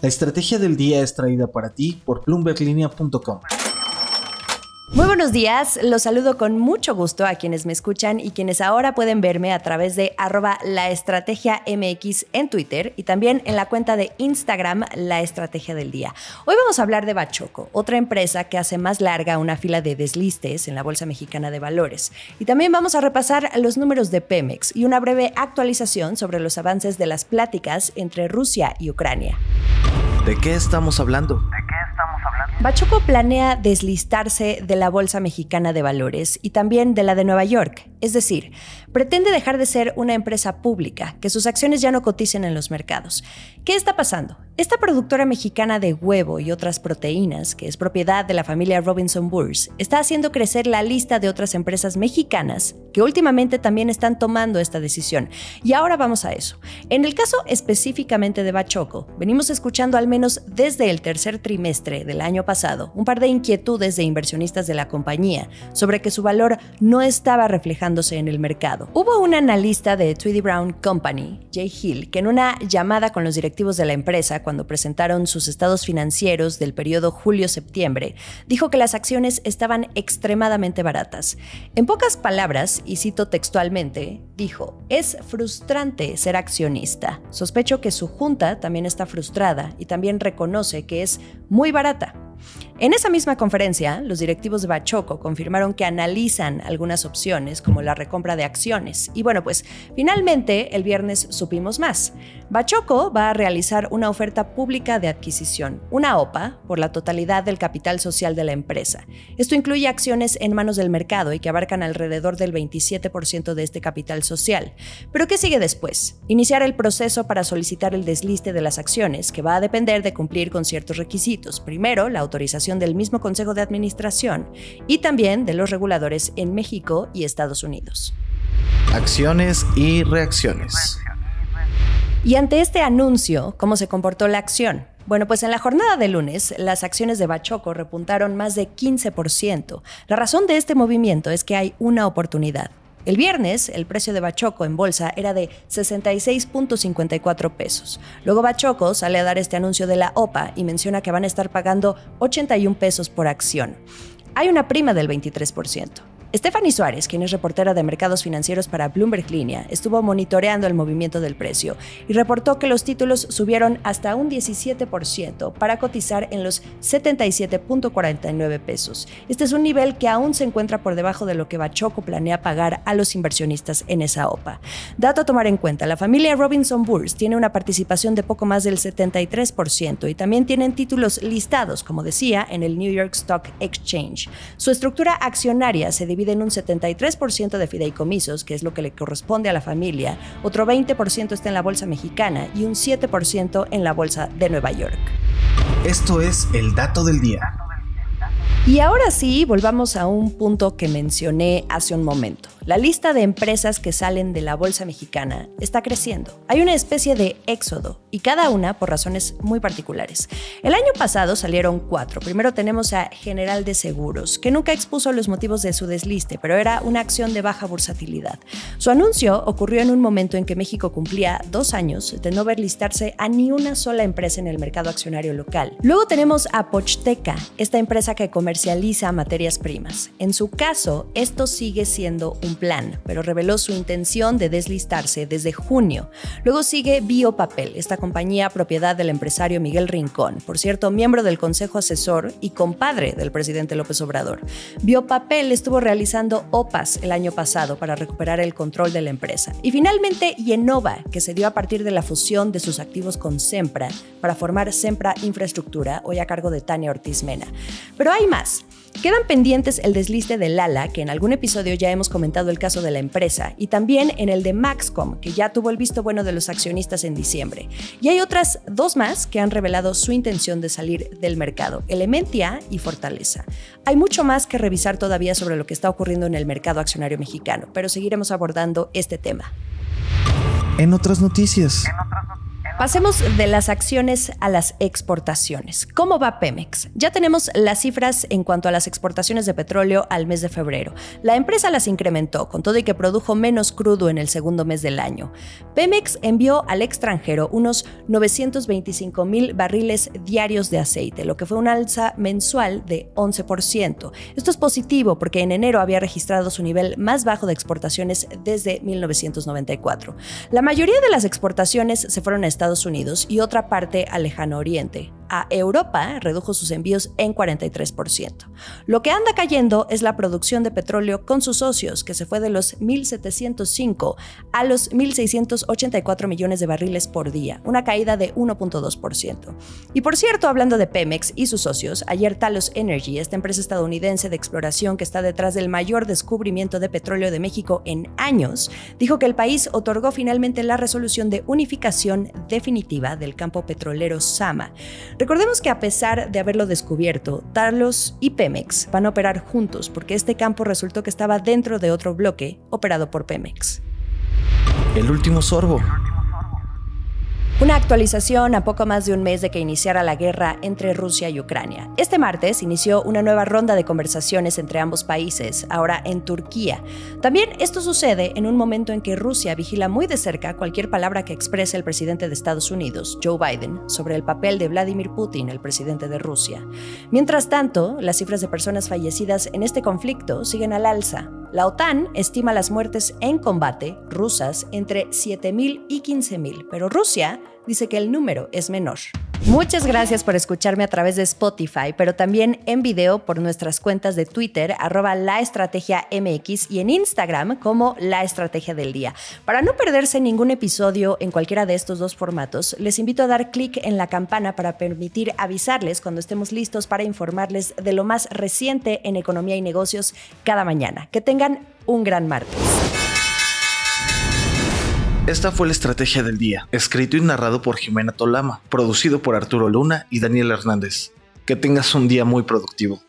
La estrategia del día es traída para ti por bloomberglinea.com. Muy buenos días, los saludo con mucho gusto a quienes me escuchan y quienes ahora pueden verme a través de arroba la en Twitter y también en la cuenta de Instagram La Estrategia del Día. Hoy vamos a hablar de Bachoco, otra empresa que hace más larga una fila de deslistes en la Bolsa Mexicana de Valores. Y también vamos a repasar los números de Pemex y una breve actualización sobre los avances de las pláticas entre Rusia y Ucrania. ¿De qué estamos hablando? Bachoco planea deslistarse de la Bolsa Mexicana de Valores y también de la de Nueva York, es decir, pretende dejar de ser una empresa pública, que sus acciones ya no coticen en los mercados. ¿Qué está pasando? Esta productora mexicana de huevo y otras proteínas, que es propiedad de la familia Robinson Burs, está haciendo crecer la lista de otras empresas mexicanas que últimamente también están tomando esta decisión. Y ahora vamos a eso. En el caso específicamente de Bachoco, venimos escuchando al menos desde el tercer trimestre del año pasado un par de inquietudes de inversionistas de la compañía sobre que su valor no estaba reflejándose en el mercado. Hubo un analista de Tweedy Brown Company, Jay Hill, que en una llamada con los directivos de la empresa cuando presentaron sus estados financieros del periodo julio-septiembre, dijo que las acciones estaban extremadamente baratas. En pocas palabras, y cito textualmente, dijo, es frustrante ser accionista. Sospecho que su junta también está frustrada y también reconoce que es muy barata. En esa misma conferencia, los directivos de Bachoco confirmaron que analizan algunas opciones como la recompra de acciones. Y bueno, pues finalmente el viernes supimos más. Bachoco va a realizar una oferta pública de adquisición, una OPA, por la totalidad del capital social de la empresa. Esto incluye acciones en manos del mercado y que abarcan alrededor del 27% de este capital social. Pero ¿qué sigue después? Iniciar el proceso para solicitar el desliste de las acciones, que va a depender de cumplir con ciertos requisitos. Primero, la autorización del mismo Consejo de Administración y también de los reguladores en México y Estados Unidos. Acciones y reacciones. Y ante este anuncio, ¿cómo se comportó la acción? Bueno, pues en la jornada de lunes, las acciones de Bachoco repuntaron más de 15%. La razón de este movimiento es que hay una oportunidad. El viernes, el precio de Bachoco en bolsa era de 66.54 pesos. Luego Bachoco sale a dar este anuncio de la OPA y menciona que van a estar pagando 81 pesos por acción. Hay una prima del 23%. Stephanie Suárez, quien es reportera de mercados financieros para Bloomberg Línea, estuvo monitoreando el movimiento del precio y reportó que los títulos subieron hasta un 17% para cotizar en los 77.49 pesos. Este es un nivel que aún se encuentra por debajo de lo que Bachoco planea pagar a los inversionistas en esa OPA. Dato a tomar en cuenta, la familia Robinson Burs tiene una participación de poco más del 73% y también tienen títulos listados, como decía, en el New York Stock Exchange. Su estructura accionaria se divide divide en un 73% de fideicomisos, que es lo que le corresponde a la familia, otro 20% está en la bolsa mexicana y un 7% en la bolsa de Nueva York. Esto es el dato del día. Y ahora sí, volvamos a un punto que mencioné hace un momento. La lista de empresas que salen de la bolsa mexicana está creciendo. Hay una especie de éxodo y cada una por razones muy particulares. El año pasado salieron cuatro. Primero tenemos a General de Seguros, que nunca expuso los motivos de su desliste, pero era una acción de baja bursatilidad. Su anuncio ocurrió en un momento en que México cumplía dos años de no ver listarse a ni una sola empresa en el mercado accionario local. Luego tenemos a Pochteca, esta empresa que comercializa materias primas. En su caso, esto sigue siendo un plan, pero reveló su intención de deslistarse desde junio. Luego sigue Biopapel, esta compañía propiedad del empresario Miguel Rincón, por cierto, miembro del Consejo Asesor y compadre del presidente López Obrador. Biopapel estuvo realizando OPAS el año pasado para recuperar el control de la empresa. Y finalmente, Yenova, que se dio a partir de la fusión de sus activos con Sempra para formar Sempra Infraestructura, hoy a cargo de Tania Ortiz Mena. Pero hay más. Quedan pendientes el desliste de Lala, que en algún episodio ya hemos comentado el caso de la empresa, y también en el de Maxcom, que ya tuvo el visto bueno de los accionistas en diciembre. Y hay otras dos más que han revelado su intención de salir del mercado, Elementia y Fortaleza. Hay mucho más que revisar todavía sobre lo que está ocurriendo en el mercado accionario mexicano, pero seguiremos abordando este tema. En otras noticias. Pasemos de las acciones a las exportaciones. ¿Cómo va Pemex? Ya tenemos las cifras en cuanto a las exportaciones de petróleo al mes de febrero. La empresa las incrementó, con todo y que produjo menos crudo en el segundo mes del año. Pemex envió al extranjero unos 925 mil barriles diarios de aceite, lo que fue un alza mensual de 11%. Esto es positivo porque en enero había registrado su nivel más bajo de exportaciones desde 1994. La mayoría de las exportaciones se fueron a Estados Unidos y otra parte al lejano oriente a Europa redujo sus envíos en 43%. Lo que anda cayendo es la producción de petróleo con sus socios, que se fue de los 1.705 a los 1.684 millones de barriles por día, una caída de 1.2%. Y por cierto, hablando de Pemex y sus socios, ayer Talos Energy, esta empresa estadounidense de exploración que está detrás del mayor descubrimiento de petróleo de México en años, dijo que el país otorgó finalmente la resolución de unificación definitiva del campo petrolero Sama. Recordemos que a pesar de haberlo descubierto, Talos y Pemex van a operar juntos porque este campo resultó que estaba dentro de otro bloque operado por Pemex. El último sorbo. Una actualización a poco más de un mes de que iniciara la guerra entre Rusia y Ucrania. Este martes inició una nueva ronda de conversaciones entre ambos países, ahora en Turquía. También esto sucede en un momento en que Rusia vigila muy de cerca cualquier palabra que exprese el presidente de Estados Unidos, Joe Biden, sobre el papel de Vladimir Putin, el presidente de Rusia. Mientras tanto, las cifras de personas fallecidas en este conflicto siguen al alza. La OTAN estima las muertes en combate rusas entre 7.000 y 15.000, pero Rusia dice que el número es menor. Muchas gracias por escucharme a través de Spotify, pero también en video por nuestras cuentas de Twitter, arroba la estrategia MX y en Instagram como la estrategia del día. Para no perderse ningún episodio en cualquiera de estos dos formatos, les invito a dar clic en la campana para permitir avisarles cuando estemos listos para informarles de lo más reciente en economía y negocios cada mañana. Que tengan un gran martes. Esta fue la estrategia del día, escrito y narrado por Jimena Tolama, producido por Arturo Luna y Daniel Hernández. Que tengas un día muy productivo.